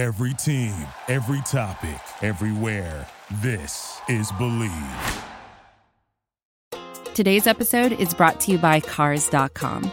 Every team, every topic, everywhere. This is Believe. Today's episode is brought to you by Cars.com.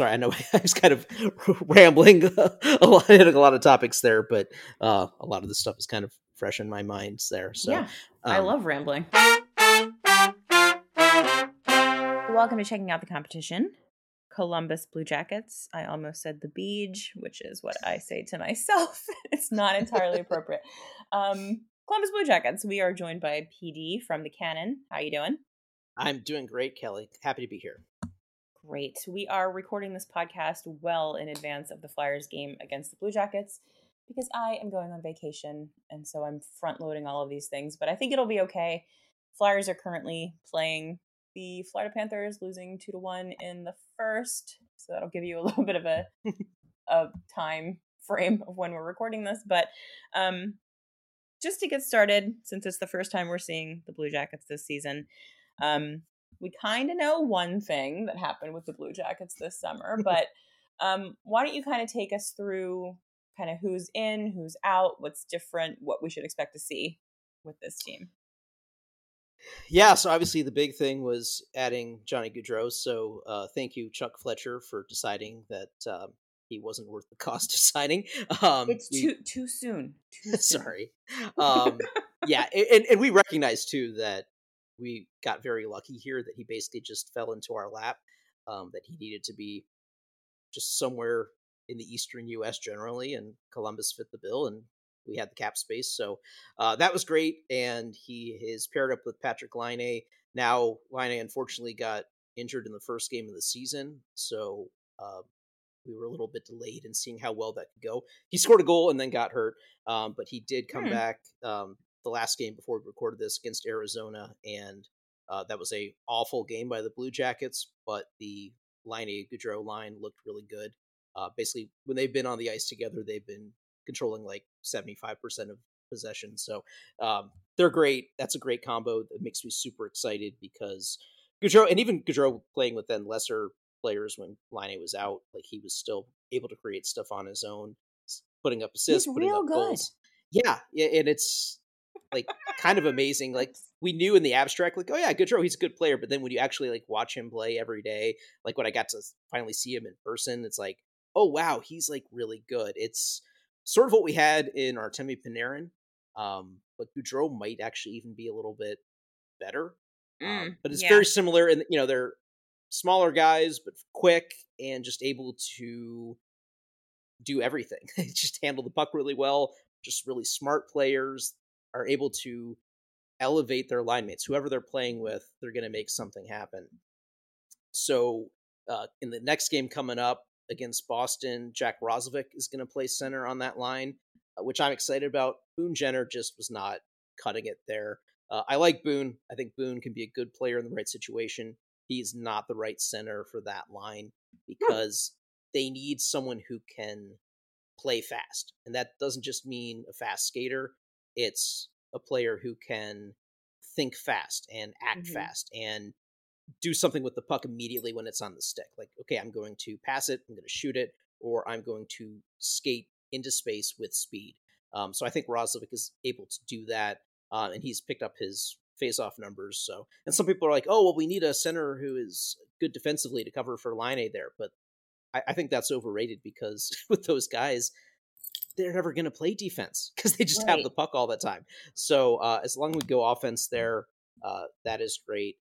Sorry, I know I was kind of rambling a lot, hitting a lot of topics there, but uh, a lot of this stuff is kind of fresh in my mind there. So, yeah, I um, love rambling. Welcome to checking out the competition. Columbus Blue Jackets. I almost said the beach, which is what I say to myself. it's not entirely appropriate. Um, Columbus Blue Jackets. We are joined by PD from the Cannon. How you doing? I'm doing great, Kelly. Happy to be here. Great. We are recording this podcast well in advance of the Flyers game against the Blue Jackets because I am going on vacation and so I'm front loading all of these things, but I think it'll be okay. Flyers are currently playing the Florida Panthers, losing two to one in the first, so that'll give you a little bit of a a time frame of when we're recording this. But um, just to get started, since it's the first time we're seeing the Blue Jackets this season, um, we kind of know one thing that happened with the Blue Jackets this summer, but um, why don't you kind of take us through kind of who's in, who's out, what's different, what we should expect to see with this team? Yeah, so obviously the big thing was adding Johnny Gaudreau. So uh, thank you, Chuck Fletcher, for deciding that um, he wasn't worth the cost of signing. Um, it's we- too too soon. Too soon. sorry. Um, yeah, and, and we recognize too that we got very lucky here that he basically just fell into our lap. Um, that he needed to be just somewhere in the eastern U.S. generally, and Columbus fit the bill, and we had the cap space, so uh, that was great. And he is paired up with Patrik Laine. Now Laine unfortunately got injured in the first game of the season, so uh, we were a little bit delayed in seeing how well that could go. He scored a goal and then got hurt, um, but he did come Hmm. back um, the last game before we recorded this against Arizona, and uh, that was a awful game by the Blue Jackets. But the line A Gaudreau line looked really good. Uh, basically, when they've been on the ice together, they've been controlling like seventy five percent of possession. So um, they're great. That's a great combo. That makes me super excited because Gaudreau and even Gaudreau playing with then lesser players when Laine was out, like he was still able to create stuff on his own, putting up assists, He's putting real up good. goals. Yeah, yeah, and it's like kind of amazing. Like we knew in the abstract, like, oh yeah, Gaudreau, he's a good player. But then when you actually like watch him play every day, like when I got to finally see him in person, it's like, oh wow, he's like really good. It's sort of what we had in Artemi Panarin, um, but Gaudreau might actually even be a little bit better. Um, Mm, but it's yeah. very similar, and you know they're smaller guys, but quick and just able to do everything. Just handle the puck really well. Just really smart players are able to elevate their line mates. Whoever they're playing with, they're going to make something happen. So uh, in the next game coming up against Boston, Jack Roslovic is going to play center on that line, uh, which I'm excited about. Boone Jenner just was not cutting it there. Uh, I like Boone. I think Boone can be a good player in the right situation. He's not the right center for that line because they need someone who can play fast. And that doesn't just mean a fast skater, it's a player who can think fast and act Mhm. fast and do something with the puck immediately when it's on the stick. Like, okay, I'm going to pass it, I'm going to shoot it, or I'm going to skate into space with speed. Um, so I think Roslovic is able to do that, uh, and he's picked up his face-off numbers. So, and some people are like, "Oh, well, we need a center who is good defensively to cover for Line A there," but I, I think that's overrated because with those guys, they're never going to play defense because they just have the puck all the time. So uh, as long as we go offense there, uh, that is great.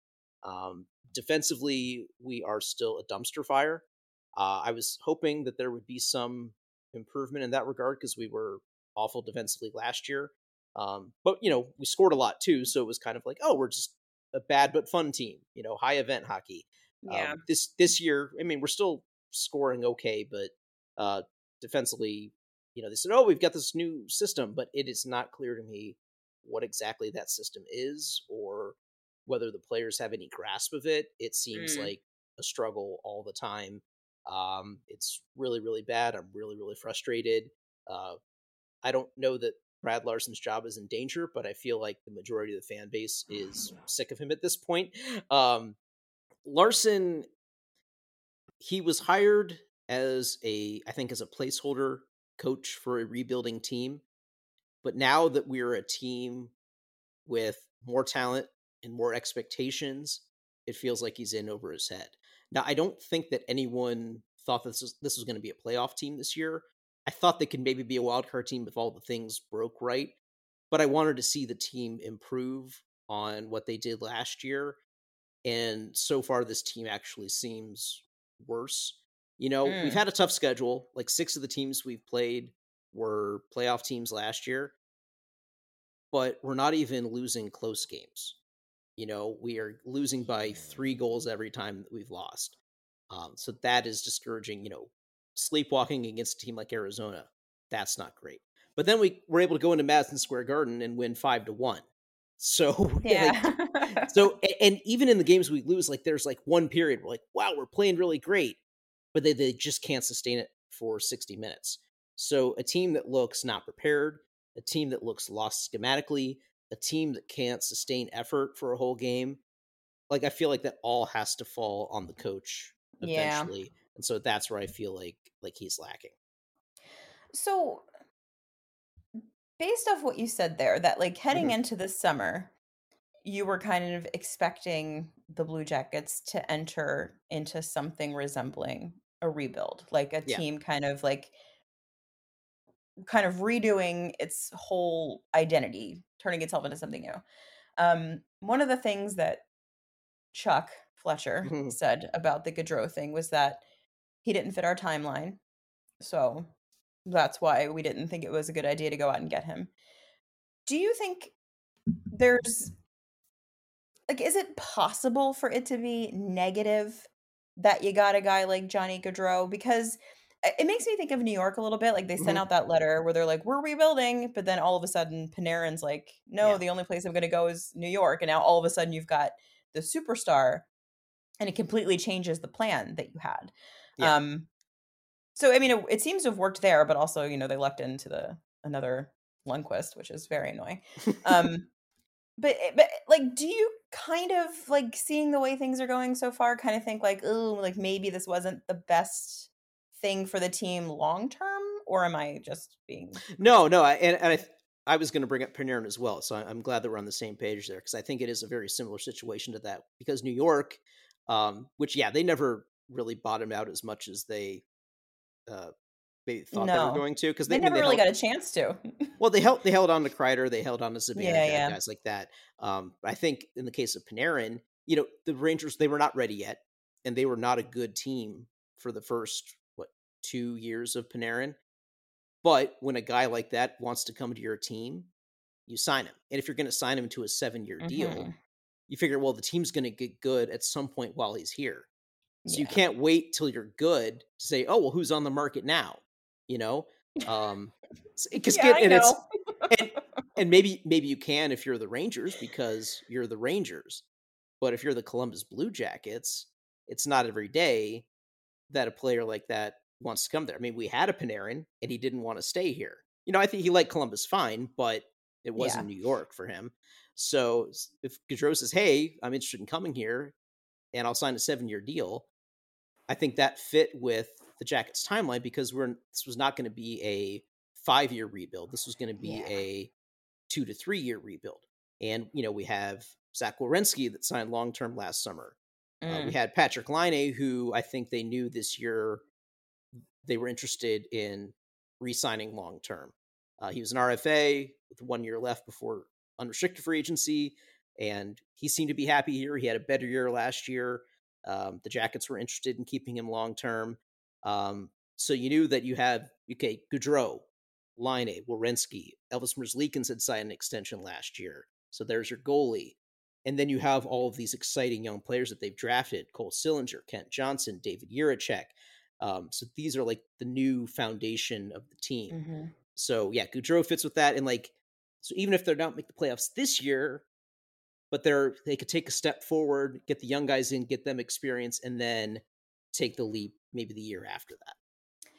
Um, defensively, we are still a dumpster fire. Uh, I was hoping that there would be some improvement in that regard because we were awful defensively last year. Um, but you know, we scored a lot too, so it was kind of like, oh, we're just a bad but fun team. You know, high event hockey. Yeah. Um, this this year, I mean, we're still scoring okay, but uh, defensively, you know, they said, "Oh, we've got this new system," but it is not clear to me what exactly that system is or whether the players have any grasp of it. It seems Mm. like a struggle all the time. Um, it's really, really bad. I'm really, really frustrated. Uh, I don't know that Brad Larsen's job is in danger, but I feel like the majority of the fan base is sick of him at this point. Um, Larsen, he was hired as a, I think, as a placeholder coach for a rebuilding team. But now that we're a team with more talent and more expectations, it feels like he's in over his head. Now, I don't think that anyone thought this was this was going to be a playoff team this year. I thought they could maybe be a wild card team if all the things broke right, but I wanted to see the team improve on what they did last year. And so far, this team actually seems worse. You know, Mm. we've had a tough schedule. Like six of the teams we've played were playoff teams last year, but we're not even losing close games. You know, we are losing by three goals every time that we've lost. Um, so that is discouraging. You know, sleepwalking against a team like Arizona, that's not great. But then we were able to go into Madison Square Garden and win five to one. So like, yeah. so a- and even in the games we lose, like there's like one period we're like, wow, we're playing really great, but they, they just can't sustain it for 60 minutes. So a team that looks not prepared, a team that looks lost schematically, a team that can't sustain effort for a whole game, like I feel like that all has to fall on the coach Yeah. eventually. And so that's where I feel like like he's lacking. So, based off what you said there, that like heading Mhm. into this summer, you were kind of expecting the Blue Jackets to enter into something resembling a rebuild, like a Yeah. team kind of like kind of redoing its whole identity, turning itself into something new. Um, one of the things that Chuck Fletcher said about the Gaudreau thing was that he didn't fit our timeline. So that's why we didn't think it was a good idea to go out and get him. Do you think there's like is it possible for it to be negative that you got a guy like Johnny Gaudreau because it makes me think of New York a little bit like they sent Mhm. out that letter where they're like we're rebuilding but then all of a sudden Panarin's like no Yeah. the only place I'm going to go is New York and now all of a sudden you've got the superstar and it completely changes the plan that you had. Yeah. Um so I mean it, it seems to have worked there but also you know they lucked into the another Lundqvist which is very annoying. Um but eh, but like do you kind of like seeing the way things are going so far kind of think like oh like maybe this wasn't the best thing for the team long term or am I just being No, no, I, and, and I, I was going to bring up Panarin as well, so I'm glad that we're on the same page there because I think it is a very similar situation to that because New York, um, which yeah, they never really bottomed out as much as they uh, maybe thought they were going to because they, they, never really held, got a chance to. well they held they held on to Kreider, they held on to Zibanejad, Yeah, yeah. guys like that. Um, but I think in the case of Panarin, you know, the Rangers they were not ready yet, and they were not a good team for the first what two years of Panarin. But when a guy like that wants to come to your team, you sign him. And if you're going to sign him to a seven year deal, Mhm. you figure, well, the team's going to get good at some point while he's here. So you can't wait till you're good to say, oh, well, who's on the market now? You know? Um, because Yeah, and it's and, and maybe maybe you can if you're the Rangers because you're the Rangers. But if you're the Columbus Blue Jackets, it's not every day that a player like that wants to come there. I mean, we had a Panarin and he didn't want to stay here. You know, I think he liked Columbus fine, but it wasn't New York for him. So if Gaudreau says, "Hey, I'm interested in coming here, and I'll sign a seven year deal," I think that fit with the Jackets' timeline because we're this was not going to be a five year rebuild. This was going to be Yeah. a two to three year rebuild. And you know, we have Zach Werenski that signed long term last summer. Uh, we Mm. had Patrik Laine, who I think they knew this year they were interested in re-signing long term. Uh, he was an RFA with one year left before unrestricted free agency, and he seemed to be happy here. He had a better year last year. Um, the Jackets were interested in keeping him long term. Um, so you knew that you had okay, Gaudreau, Laine, Werenski, Elvis Merzlikins had signed an extension last year. So there's your goalie. And then you have all of these exciting young players that they've drafted Cole Sillinger, Kent Johnson, David Jiricek. Um, so these are like the new foundation of the team. Mm-hmm. So yeah, Gaudreau fits with that, and like so even if they're not make the playoffs this year, but they're they could take a step forward, get the young guys in, get them experience, and then take the leap maybe the year after that.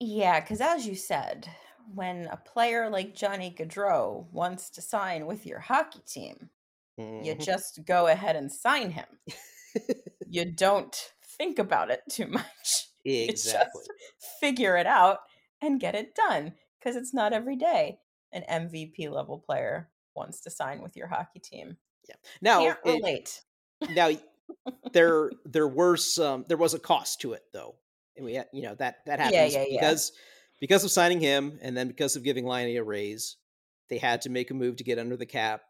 Yeah, because as you said, when a player like Johnny Gaudreau wants to sign with your hockey team, you Mhm. just go ahead and sign him. you don't think about it too much. You exactly. just figure it out and get it done because it's not every day an MVP level player wants to sign with your hockey team. Now Can't it- relate. now there there were some there was a cost to it though and we had you know that that happens yeah, yeah. because because of signing him and then because of giving Liney a raise they had to make a move to get under the cap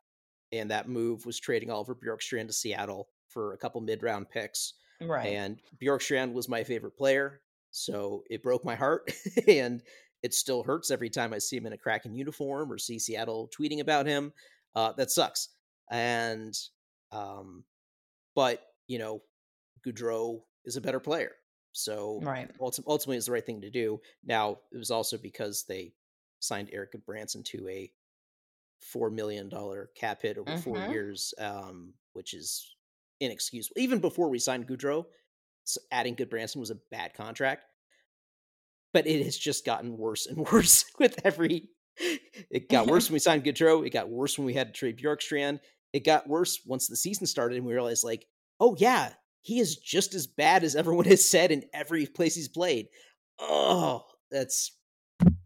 and that move was trading Oliver Bjorkstrand to Seattle for a couple mid round picks Right. and Bjorkstrand was my favorite player so it broke my heart and it still hurts every time I see him in a Kraken uniform or see Seattle tweeting about him uh, that sucks and um but you know Gaudreau is a better player so right. ulti- ultimately it's the right thing to do now it was also because they signed Erik Gudbranson to a four million dollar cap hit over four Mhm. years um which is inexcusable even before we signed Gaudreau adding Gudbranson was a bad contract but it has just gotten worse and worse with every it got worse when we signed Gaudreau. It got worse when we had to trade Bjorkstrand. It got worse once the season started and we realized, like, oh yeah, he is just as bad as everyone has said in every place he's played. Oh, that's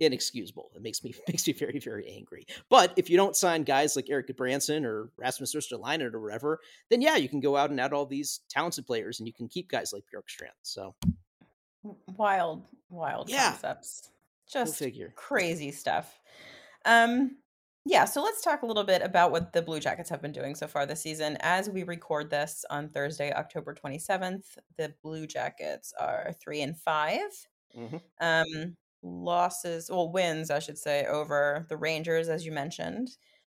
inexcusable. It makes me makes me very very angry. But if you don't sign guys like Erik Gudbranson or Rasmus Ristolainen or whatever, then yeah, you can go out and add all these talented players and you can keep guys like Bjorkstrand. So Wild, wild Yeah. concepts. Just figure. crazy stuff. Um yeah, so let's talk a little bit about what the Blue Jackets have been doing so far this season. As we record this on Thursday, October 27th, the Blue Jackets are 3 and 5. Mhm. Um losses, well wins, I should say, over the Rangers as you mentioned.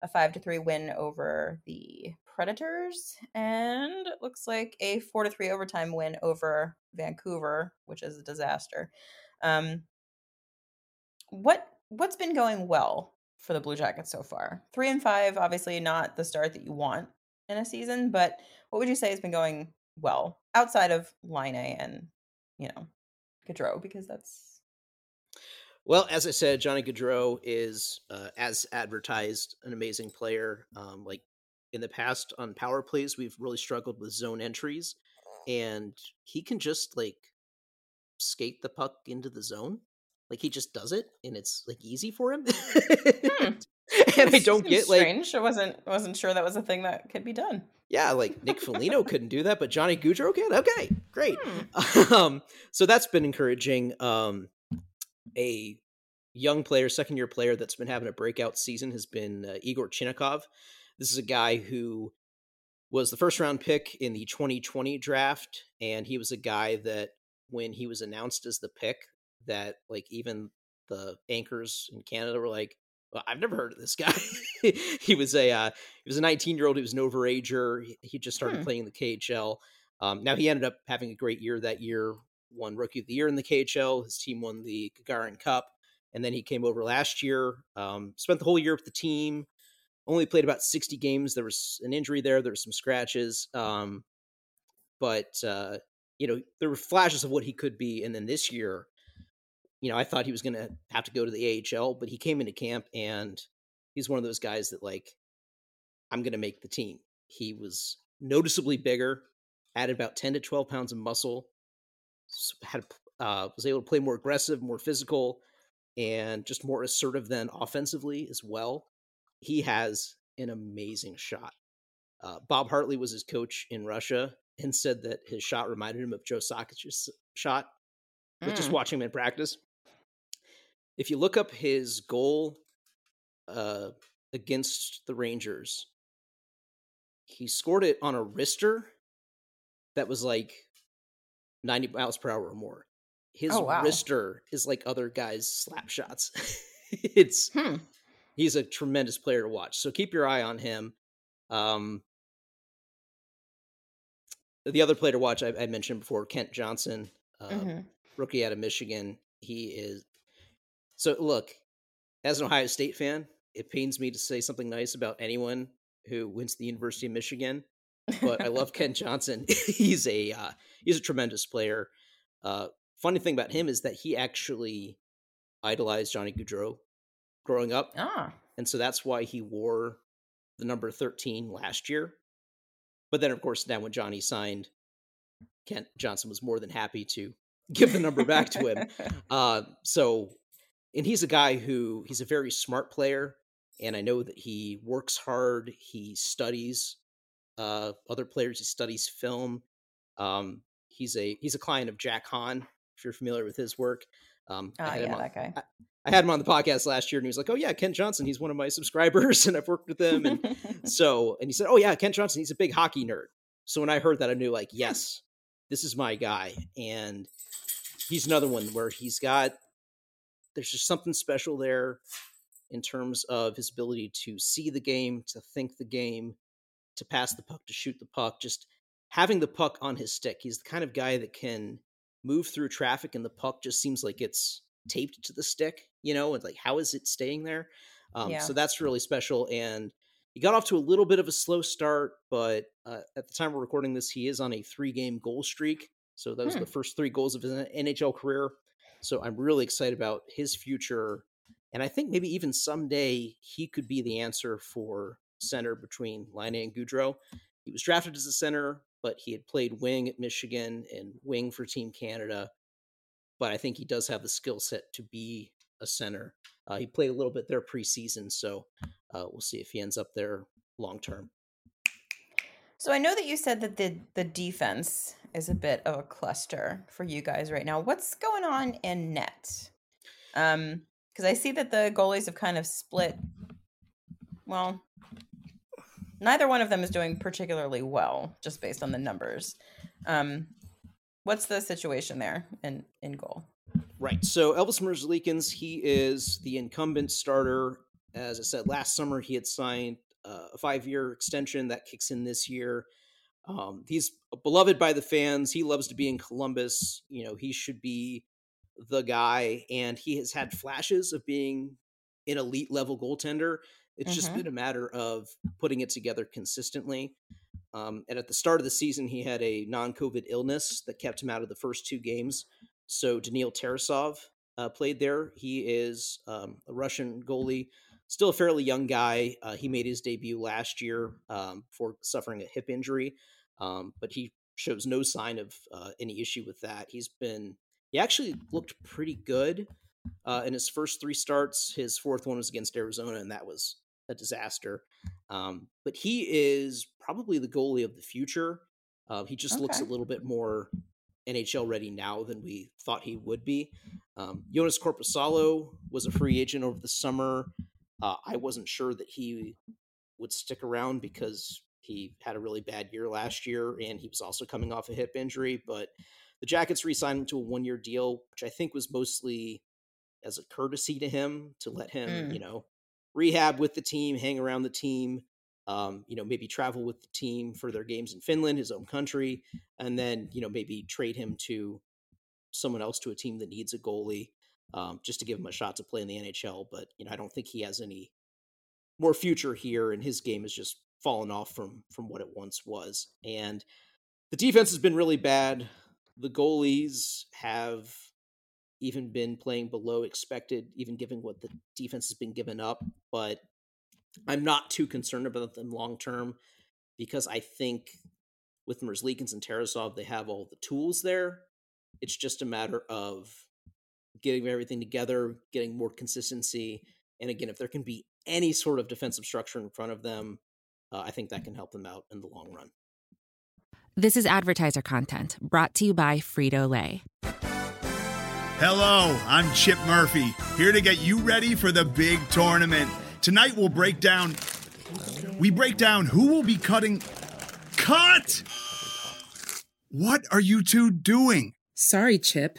A 5 to 3 win over the Predators and it looks like a 4 to 3 overtime win over Vancouver, which is a disaster. Um what what's been going well for the Blue Jackets so far? Three and five, obviously not the start that you want in a season, but what would you say has been going well outside of Laine and you know Gaudreau because that's Well, as I said, Johnny Gaudreau is, uh, as advertised, an amazing player. Um, like in the past on power plays, we've really struggled with zone entries, and he can just like skate the puck into the zone. Like he just does it, and it's like easy for him. and I don't get like strange. I wasn't wasn't sure that was a thing that could be done. yeah, like Nick Foligno couldn't do that, but Johnny Gaudreau can. Okay, great. Hmm. um, so that's been encouraging. Um, a young player, second year player that's been having a breakout season has been uh, Yegor Chinakhov. This is a guy who was the first round pick in the 2020 draft, and he was a guy that when he was announced as the pick, that like even the anchors in Canada were like, well, I've never heard of this guy. he was a uh, he was a 19 year old. He was an overager. He, he just started Hmm. playing in the KHL. Um, now he ended up having a great year that year. Won Rookie of the Year in the KHL. His team won the Gagarin Cup, and then he came over last year. Um, spent the whole year with the team. Only played about 60 games. There was an injury there. There were some scratches. Um, but uh, you know there were flashes of what he could be. And then this year, you know, I thought he was going to have to go to the AHL, but he came into camp and he's one of those guys that like I'm going to make the team. He was noticeably bigger, added about 10 to 12 pounds of muscle, had uh, was able to play more aggressive, more physical, and just more assertive than offensively as well. He has an amazing shot. Uh, Bob Hartley was his coach in Russia and said that his shot reminded him of Joe Sakic's shot with just Mm. watching him in practice. If you look up his goal uh, against the Rangers, he scored it on a wrister that was like 90 miles per hour or more. His Oh, wow. wrister is like other guys' slap shots. it's Hmm. he's a tremendous player to watch. So keep your eye on him. Um, the other player to watch I, I mentioned before, Kent Johnson. Um, Mhm. rookie out of Michigan. He is so look, as an Ohio State fan, it pains me to say something nice about anyone who went to the University of Michigan, but I love Ken Johnson. he's a uh, he's a tremendous player. Uh, funny thing about him is that he actually idolized Johnny Gaudreau growing up, Ah. and so that's why he wore the number thirteen last year. But then, of course, now when Johnny signed, Kent Johnson was more than happy to give the number back to him. Uh, so, and he's a guy who he's a very smart player, and I know that he works hard. He studies uh, other players. He studies film. Um, he's a he's a client of Jack Han. If you're familiar with his work, um, I had him yeah, on- that guy. I, I had him on the podcast last year, and he was like, "Oh yeah, Kent Johnson. He's one of my subscribers, and I've worked with him." And so, and he said, "Oh yeah, Kent Johnson. He's a big hockey nerd." So when I heard that, I knew like, yes, this is my guy, and he's another one where he's got. There's just something special there, in terms of his ability to see the game, to think the game, to pass the puck, to shoot the puck. Just having the puck on his stick. He's the kind of guy that can move through traffic, and the puck just seems like it's taped to the stick. You know, and like how is it staying there? Um, Yeah. So that's really special, and he got off to a little bit of a slow start, but uh, at the time we're recording this, he is on a three-game goal streak. So those Hmm. are the first three goals of his NHL career. So I'm really excited about his future, and I think maybe even someday he could be the answer for center between Laine and Gaudreau. He was drafted as a center, but he had played wing at Michigan and wing for Team Canada. But I think he does have the skill set to be a center. Uh, he played a little bit there preseason, so uh, we'll see if he ends up there long term. So I know that you said that the the defense is a bit of a cluster for you guys right now. What's going on in net? Um, because I see that the goalies have kind of split. Well, neither one of them is doing particularly well, just based on the numbers. Um, what's the situation there in in goal? Right. So Elvis Merzlikins, he is the incumbent starter. As I said, last summer he had signed uh, a five-year extension that kicks in this year. Um, he's beloved by the fans. He loves to be in Columbus. You know, he should be the guy, and he has had flashes of being an elite level goaltender. It's just Mhm. been a matter of putting it together consistently. Um, and at the start of the season, he had a non-COVID illness that kept him out of the first two games. So Daniil Tarasov uh, played there. He is um, a Russian goalie, still a fairly young guy. Uh, he made his debut last year um, before suffering a hip injury, um, but he shows no sign of uh, any issue with that. He's been he actually looked pretty good uh, in his first three starts. His fourth one was against Arizona, and that was a disaster. Um, but he is probably the goalie of the future. Uh, he just looks a little bit more NHL ready now than we thought he would be. Um, Joonas Korpisalo was a free agent over the summer. Uh, I wasn't sure that he would stick around because he had a really bad year last year and he was also coming off a hip injury. But the Jackets re signed him to a one year deal, which I think was mostly as a courtesy to him to let him, Mm. you know, rehab with the team, hang around the team, um, you know, maybe travel with the team for their games in Finland, his own country, and then, you know, maybe trade him to someone else to a team that needs a goalie um, just to give him a shot to play in the NHL. But, you know, I don't think he has any more future here, and his game has just fallen off from from what it once was. And the defense has been really bad. The goalies have even been playing below expected, even given what the defense has been given up. But I'm not too concerned about them long term because I think with Merzlikins and Tarasov, they have all the tools there. It's just a matter of getting everything together, getting more consistency. And again, if there can be any sort of defensive structure in front of them, uh, I think that can help them out in the long run. This is advertiser content brought to you by Frito Lay. Hello, I'm Chip Murphy, here to get you ready for the big tournament. Tonight we'll break down. We break down who will be cutting. Cut! What are you two doing? Sorry, Chip.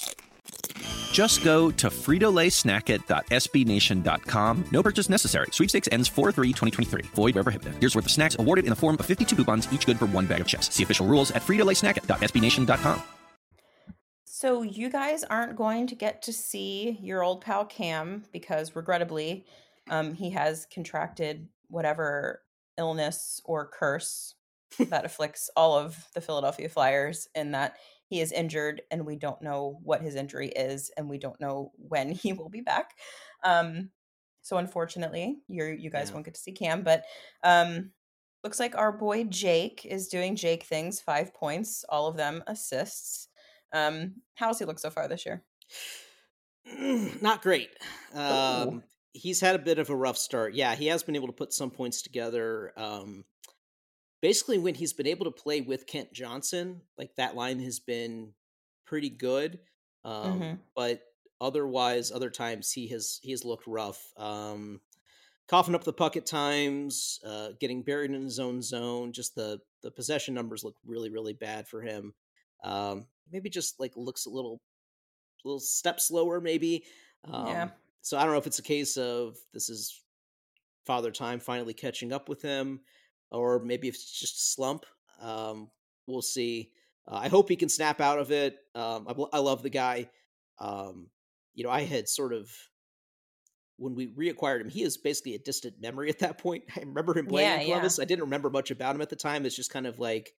Just go to fritolaysnackit.sbnation.com. No purchase necessary. Sweepstakes ends 4-3-2023. Void where prohibited. Here's worth of snacks awarded in the form of 52 coupons, each good for one bag of chips. See official rules at fritolaysnackit.sbnation.com. So you guys aren't going to get to see your old pal Cam because regrettably, um, he has contracted whatever illness or curse that afflicts all of the Philadelphia Flyers, in that he is injured, and we don't know what his injury is, and we don't know when he will be back. Um, so unfortunately, you you guys Yeah. won't get to see Cam, but um, looks like our boy Jake is doing Jake things. Five points, all of them assists. Um, how's he look so far this year? Not great. Oh. Um, he's had a bit of a rough start. Yeah, he has been able to put some points together. Um, basically, when he's been able to play with Kent Johnson, like that line has been pretty good. Um, Mhm. But otherwise, other times he has he has looked rough. Um, coughing up the puck at times, uh, getting buried in his own zone. Just the the possession numbers look really really bad for him. Um, maybe just like looks a little little step slower, maybe. Um, Yeah. So I don't know if it's a case of this is Father Time finally catching up with him, or maybe if it's just a slump. Um, we'll see. Uh, I hope he can snap out of it. Um, I, I love the guy. Um, you know, I had sort of when we reacquired him, he is basically a distant memory at that point. I remember him playing Yeah, in yeah. Columbus. I didn't remember much about him at the time. It's just kind of like,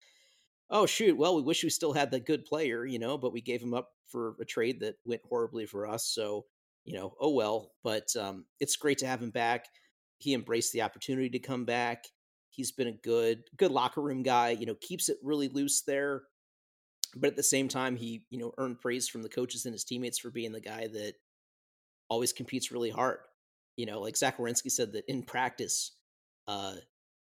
oh shoot, well, we wish we still had the good player, you know, but we gave him up for a trade that went horribly for us. So, you know, oh well. But um, it's great to have him back. He embraced the opportunity to come back. He's been a good, good locker room guy. You know, keeps it really loose there. But at the same time, he you know earned praise from the coaches and his teammates for being the guy that always competes really hard. You know, like Zach Werenski said that in practice, uh,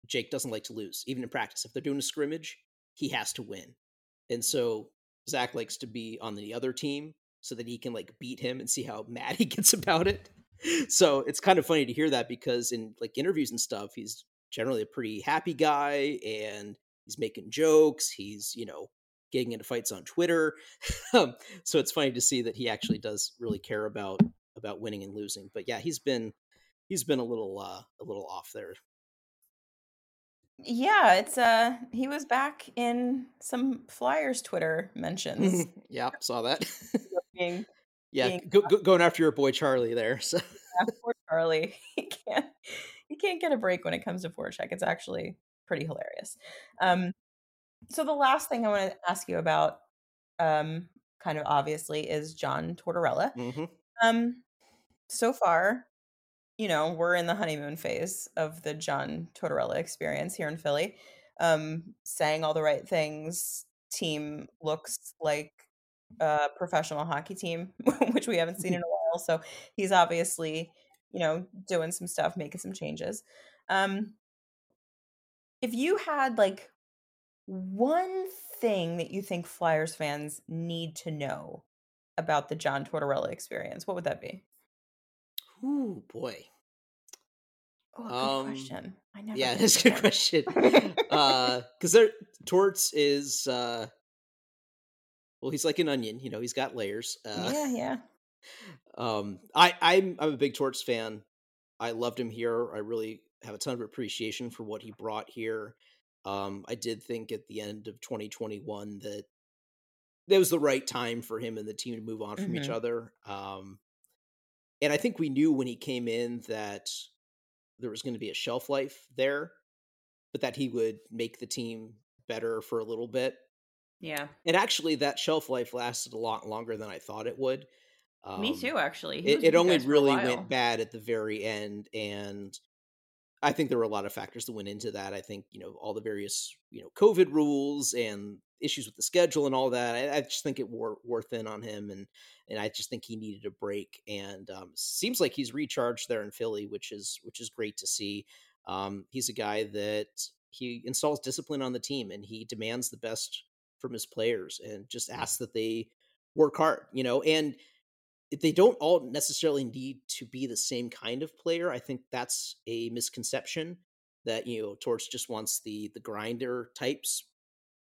Jake doesn't like to lose, even in practice. If they're doing a scrimmage, he has to win. And so Zach likes to be on the other team so that he can like beat him and see how mad he gets about it. So it's kind of funny to hear that because in like interviews and stuff, he's generally a pretty happy guy and he's making jokes. He's, you know, getting into fights on Twitter. um, so it's funny to see that he actually does really care about about winning and losing. But yeah, he's been he's been a little uh a little off there. Yeah, it's uh he was back in some Flyers Twitter mentions. yeah, saw that. being yeah, being go, go, going after your boy Charlie there. So yeah, poor Charlie. He can't he can't get a break when it comes to forecheck. It's actually pretty hilarious. Um so the last thing I want to ask you about um kind of obviously is John Tortorella. mhm. Um so far, you know, we're in the honeymoon phase of the John Tortorella experience here in Philly. Um saying all the right things, team looks like a professional hockey team, which we haven't seen in a while. So he's obviously, you know, doing some stuff, making some changes. Um, if you had like one thing that you think Flyers fans need to know about the John Tortorella experience, what would that be? Ooh boy. Oh, good Um, question. I never. Yeah, that's a good question. uh because there Torts is uh well he's like an onion, you know, he's got layers. Uh yeah, yeah. Um I I'm I'm a big Torts fan. I loved him here. I really have a ton of appreciation for what he brought here. Um I did think at the end of 2021 that it was the right time for him and the team to move on from each Mhm. other. Um and I think we knew when he came in that there was going to be a shelf life there, but that he would make the team better for a little bit. Yeah. And actually, that shelf life lasted a lot longer than I thought it would. Me Um, too, actually. He It, it only guys for a really went bad at the very end, and I think there were a lot of factors that went into that. I think you know all the various you know COVID rules and issues with the schedule and all that. I, I just think it wore wore thin on him, and and I just think he needed a break. And um, seems like he's recharged there in Philly, which is which is great to see. Um, he's a guy that he installs discipline on the team and he demands the best from his players and just asks that they work hard, you know, and they don't all necessarily need to be the same kind of player. I think that's a misconception that, you know, Torts just wants the the grinder types.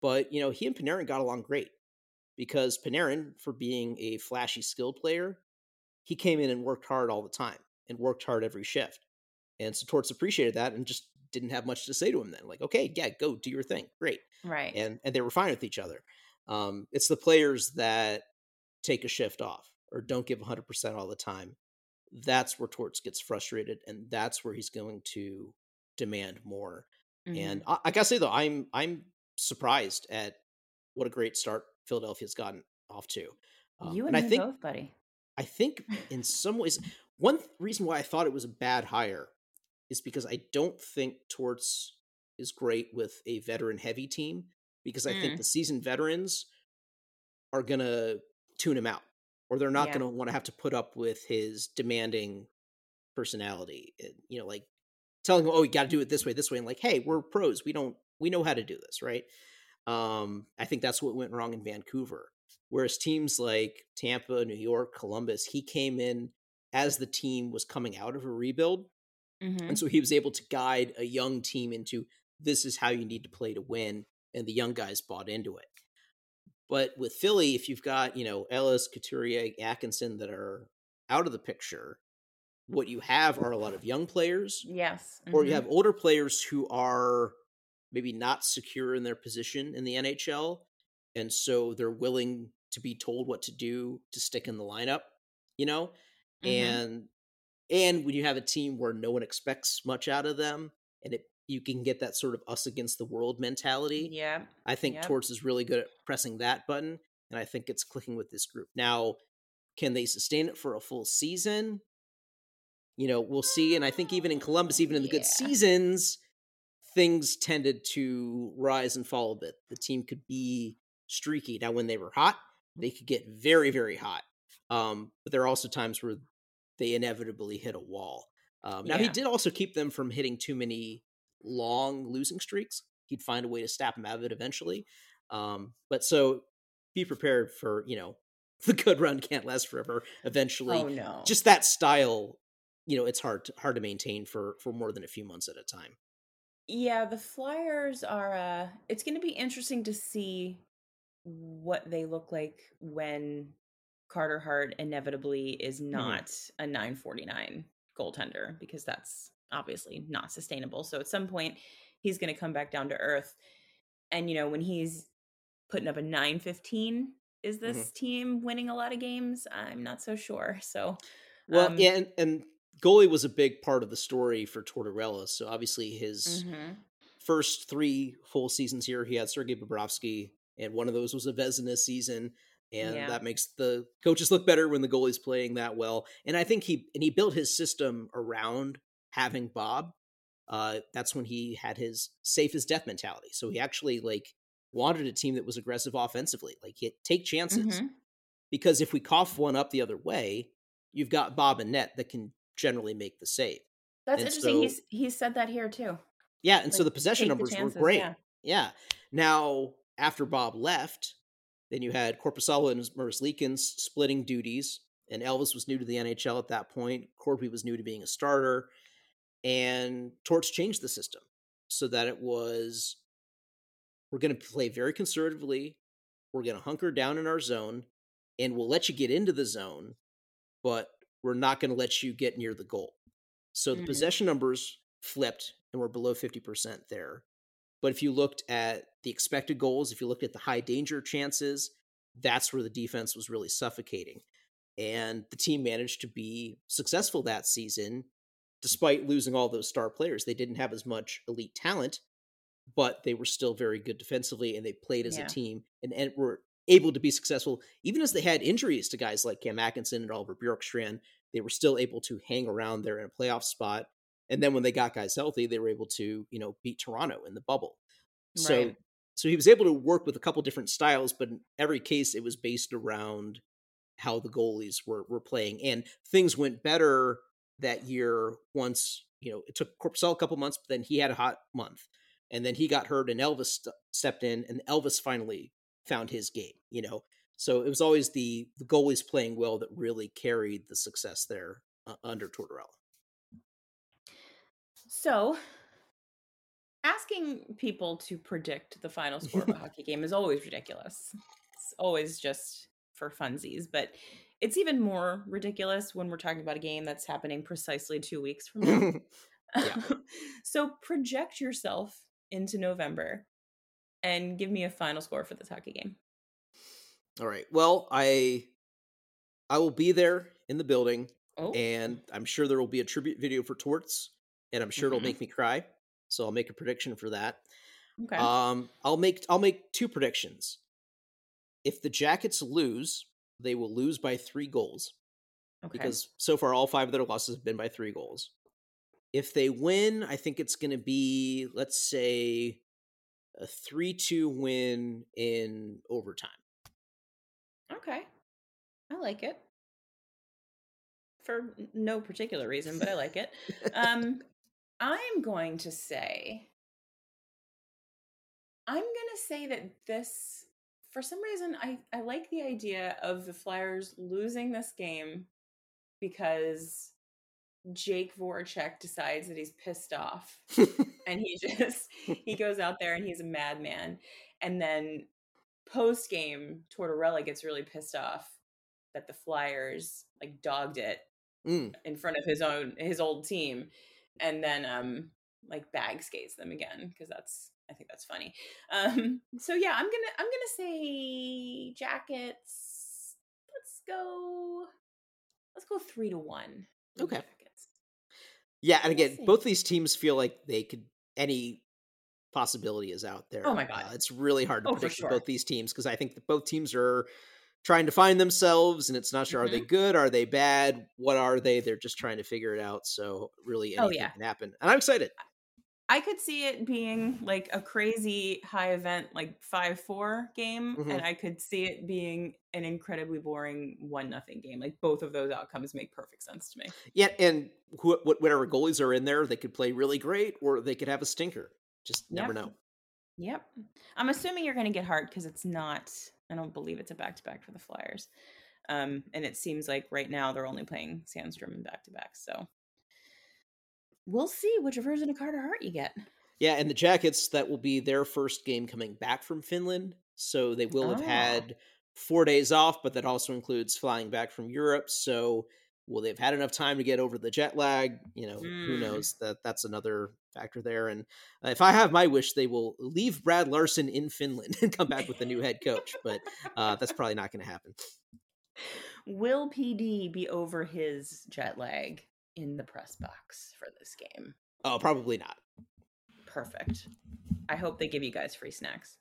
But, you know, he and Panarin got along great because Panarin, for being a flashy skill player, he came in and worked hard all the time and worked hard every shift. And so Torts appreciated that and just didn't have much to say to him then. Like, okay, yeah, go do your thing. Great. Right. And and they were fine with each other. Um, it's the players that take a shift off or don't give 100% all the time. That's where Torts gets frustrated and that's where he's going to demand more. Mm-hmm. And I, I, gotta say though, I'm I'm surprised at what a great start Philadelphia's gotten off to. Um, you and, and I think, both, buddy. I think in some ways, one reason why I thought it was a bad hire is because I don't think Torts is great with a veteran heavy team because I mm. think the seasoned veterans are to tune him out or they're not yeah. going to want to have to put up with his demanding personality. And, you know, like telling him, oh, you got to do it this way, this way. And like, hey, we're pros. We don't, we know how to do this, right? Um, I think that's what went wrong in Vancouver. Whereas teams like Tampa, New York, Columbus, he came in as the team was coming out of a rebuild. Mm-hmm. And so he was able to guide a young team into this is how you need to play to win. And the young guys bought into it. But with Philly, if you've got, you know, Ellis, Couturier, Atkinson that are out of the picture, what you have are a lot of young players. Yes. Mm-hmm. Or you mm-hmm. have older players who are maybe not secure in their position in the NHL. And so they're willing to be told what to do to stick in the lineup, you know? Mm-hmm. And and when you have a team where no one expects much out of them and it you can get that sort of us against the world mentality. Yeah. I think yep. Torts is really good at pressing that button and I think it's clicking with this group. Now, can they sustain it for a full season? You know, we'll see and I think even in Columbus even in the yeah. good seasons things tended to rise and fall a bit. The team could be streaky. Now when they were hot, they could get very very hot. Um, but there are also times where they inevitably hit a wall. Um, now yeah. he did also keep them from hitting too many long losing streaks. He'd find a way to snap them out of it eventually. Um, but so be prepared for you know the good run can't last forever. Eventually, oh no, just that style. You know, it's hard to, hard to maintain for for more than a few months at a time. Yeah, the Flyers are. uh It's going to be interesting to see what they look like when Carter Hart inevitably is mm-hmm. not mm-hmm. a 949 goaltender because that's obviously not sustainable. So at some point he's going to come back down to earth. And you know, when he's putting up a 915, is mm-hmm. this mm-hmm. team winning a lot of games? I'm not so sure. So well, um, yeah, and, and goalie was a big part of the story for Tortorella. So obviously his mm-hmm. first three full seasons here, he had Sergei Bobrovsky, and one of those was a Vezina season and yeah. that makes the coaches look better when the goalie's playing that well. And I think he and he built his system around having Bob. Uh, that's when he had his safe as death mentality. So he actually like wanted a team that was aggressive offensively, like he take chances. Mm-hmm. Because if we cough one up the other way, you've got Bob and Net that can generally make the save. That's and interesting. So, he's he said that here too. Yeah, and like, so the possession numbers the chances, were great. Yeah. yeah. Now after Bob left, then you had Korpisalo and Merzlikins splitting duties, and Elvis was new to the NHL at that point. Corby was new to being a starter, and Torts changed the system so that it was we're going to play very conservatively. We're going to hunker down in our zone, and we'll let you get into the zone, but we're not going to let you get near the goal. So the mm-hmm. possession numbers flipped, and we're below 50% there. But if you looked at the expected goals, if you looked at the high danger chances, that's where the defense was really suffocating. And the team managed to be successful that season despite losing all those star players. They didn't have as much elite talent, but they were still very good defensively and they played as yeah. a team and, and were able to be successful. Even as they had injuries to guys like Cam Atkinson and Oliver Bjorkstrand, they were still able to hang around there in a playoff spot and then when they got guys healthy, they were able to, you know, beat Toronto in the bubble. So right. so he was able to work with a couple different styles, but in every case it was based around how the goalies were were playing. And things went better that year once, you know, it took Korpisalo a couple months, but then he had a hot month. and then he got hurt, and Elvis st- stepped in, and Elvis finally found his game. You know, so it was always the the goalies playing well that really carried the success there uh, under Tortorella. So, asking people to predict the final score of a hockey game is always ridiculous. It's always just for funsies, but it's even more ridiculous when we're talking about a game that's happening precisely two weeks from now. Yeah. so, project yourself into November and give me a final score for this hockey game. All right. Well, I I will be there in the building, Oh, and I'm sure there will be a tribute video for Torts, and I'm sure Mhm. it'll make me cry. So I'll make a prediction for that. okay. Um, I'll make I'll make two predictions. If the Jackets lose, they will lose by three goals okay. because so far all five of their losses have been by three goals. If they win, I think it's going to be let's say a three-two win in overtime. Okay. I like it. For no particular reason, but I like it. Um I'm going to say I'm going to say that this for some reason I I like the idea of the Flyers losing this game because Jake Voracek decides that he's pissed off and he just he goes out there and he's a madman and then post game tortorella gets really pissed off that the flyers like dogged it Mm. in front of his own his old team and then um like bag skates them again because that's i think that's funny um so yeah i'm gonna i'm gonna say jackets let's go let's go three to one Okay. Jackets. Yeah, and again, both these teams feel like they could any possibility is out there. Oh my God. Uh, it's really hard to Oh, predict sure. both these teams because I think that both teams are trying to find themselves, and it's not sure are Mm-hmm. they good, are they bad, what are they? They're just trying to figure it out. So really, Oh, anything yeah. can happen, and I'm excited. I could see it being like a crazy high event, like five four game, Mhm. and I could see it being an incredibly boring one nothing game. Like both of those outcomes make perfect sense to me. Yeah, and wh- wh- whatever goalies are in there, they could play really great, or they could have a stinker. Just never Yep. know. Yep. I'm assuming you're going to get Hart because it's not. I don't believe it's a back to back for the Flyers, um, and it seems like right now they're only playing Sandstrom and back to back. So we'll see which version of Carter Hart you get. Yeah, and the Jackets, that will be their first game coming back from Finland. So they will have Oh. had four days off, but that also includes flying back from Europe. So will they've had enough time to get over the jet lag? You know, who Mm. knows? That that's another factor there. And uh, if I have my wish, they will leave Brad Larsen in Finland and come back with the new head coach. But uh, that's probably not going to happen. Will PD be over his jet lag in the press box for this game? Oh, probably not. Perfect. I hope they give you guys free snacks.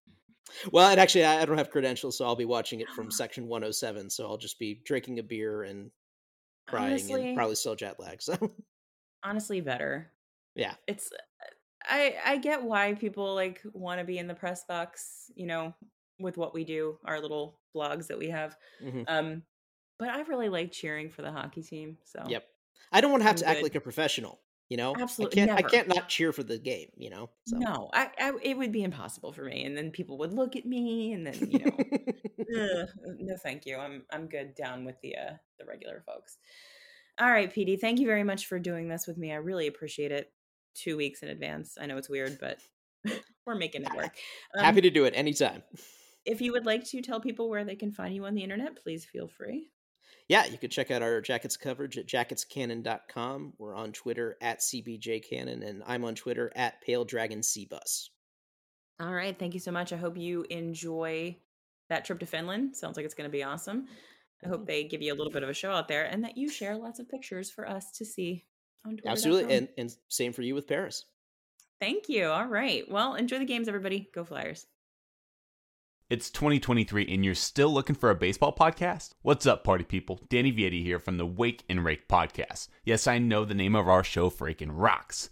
Well, and actually, I don't have credentials, so I'll be watching it from section 107. So I'll just be drinking a beer and crying Honestly- and probably still jet lag. So Honestly, better. yeah, It's I I get why people like want to be in the press box, you know, with what we do, our little blogs that we have. Mhm. Um but I really like cheering for the hockey team. So yep. I don't want to have I'm to act like a professional. You know, Absolutely I can't. never. I can't not cheer for the game. You know. So. No, I, I it would be impossible for me, and then people would look at me, and then you know, no, thank you. I'm I'm good down with the uh the regular folks. All right, PD, thank you very much for doing this with me. I really appreciate it. Two weeks in advance. I know it's weird, but we're making it work. Um, Happy to do it anytime. if you would like to tell people where they can find you on the internet, please feel free. Yeah, you can check out our jackets coverage at jacketscannon.com. We're on Twitter at CBJCannon, and I'm on Twitter at Pale Dragon Bus. All right, thank you so much. I hope you enjoy that trip to Finland. Sounds like it's going to be awesome. I hope mm-hmm. they give you a little bit of a show out there and that you share lots of pictures for us to see on Twitter. Absolutely, and and same for you with Paris. thank you. All right. Well, enjoy the games, everybody. Go Flyers. It's 2023 and you're still looking for a baseball podcast? What's up, party people? Danny Vietti here from the Wake and Rake podcast. Yes, I know the name of our show freaking rocks.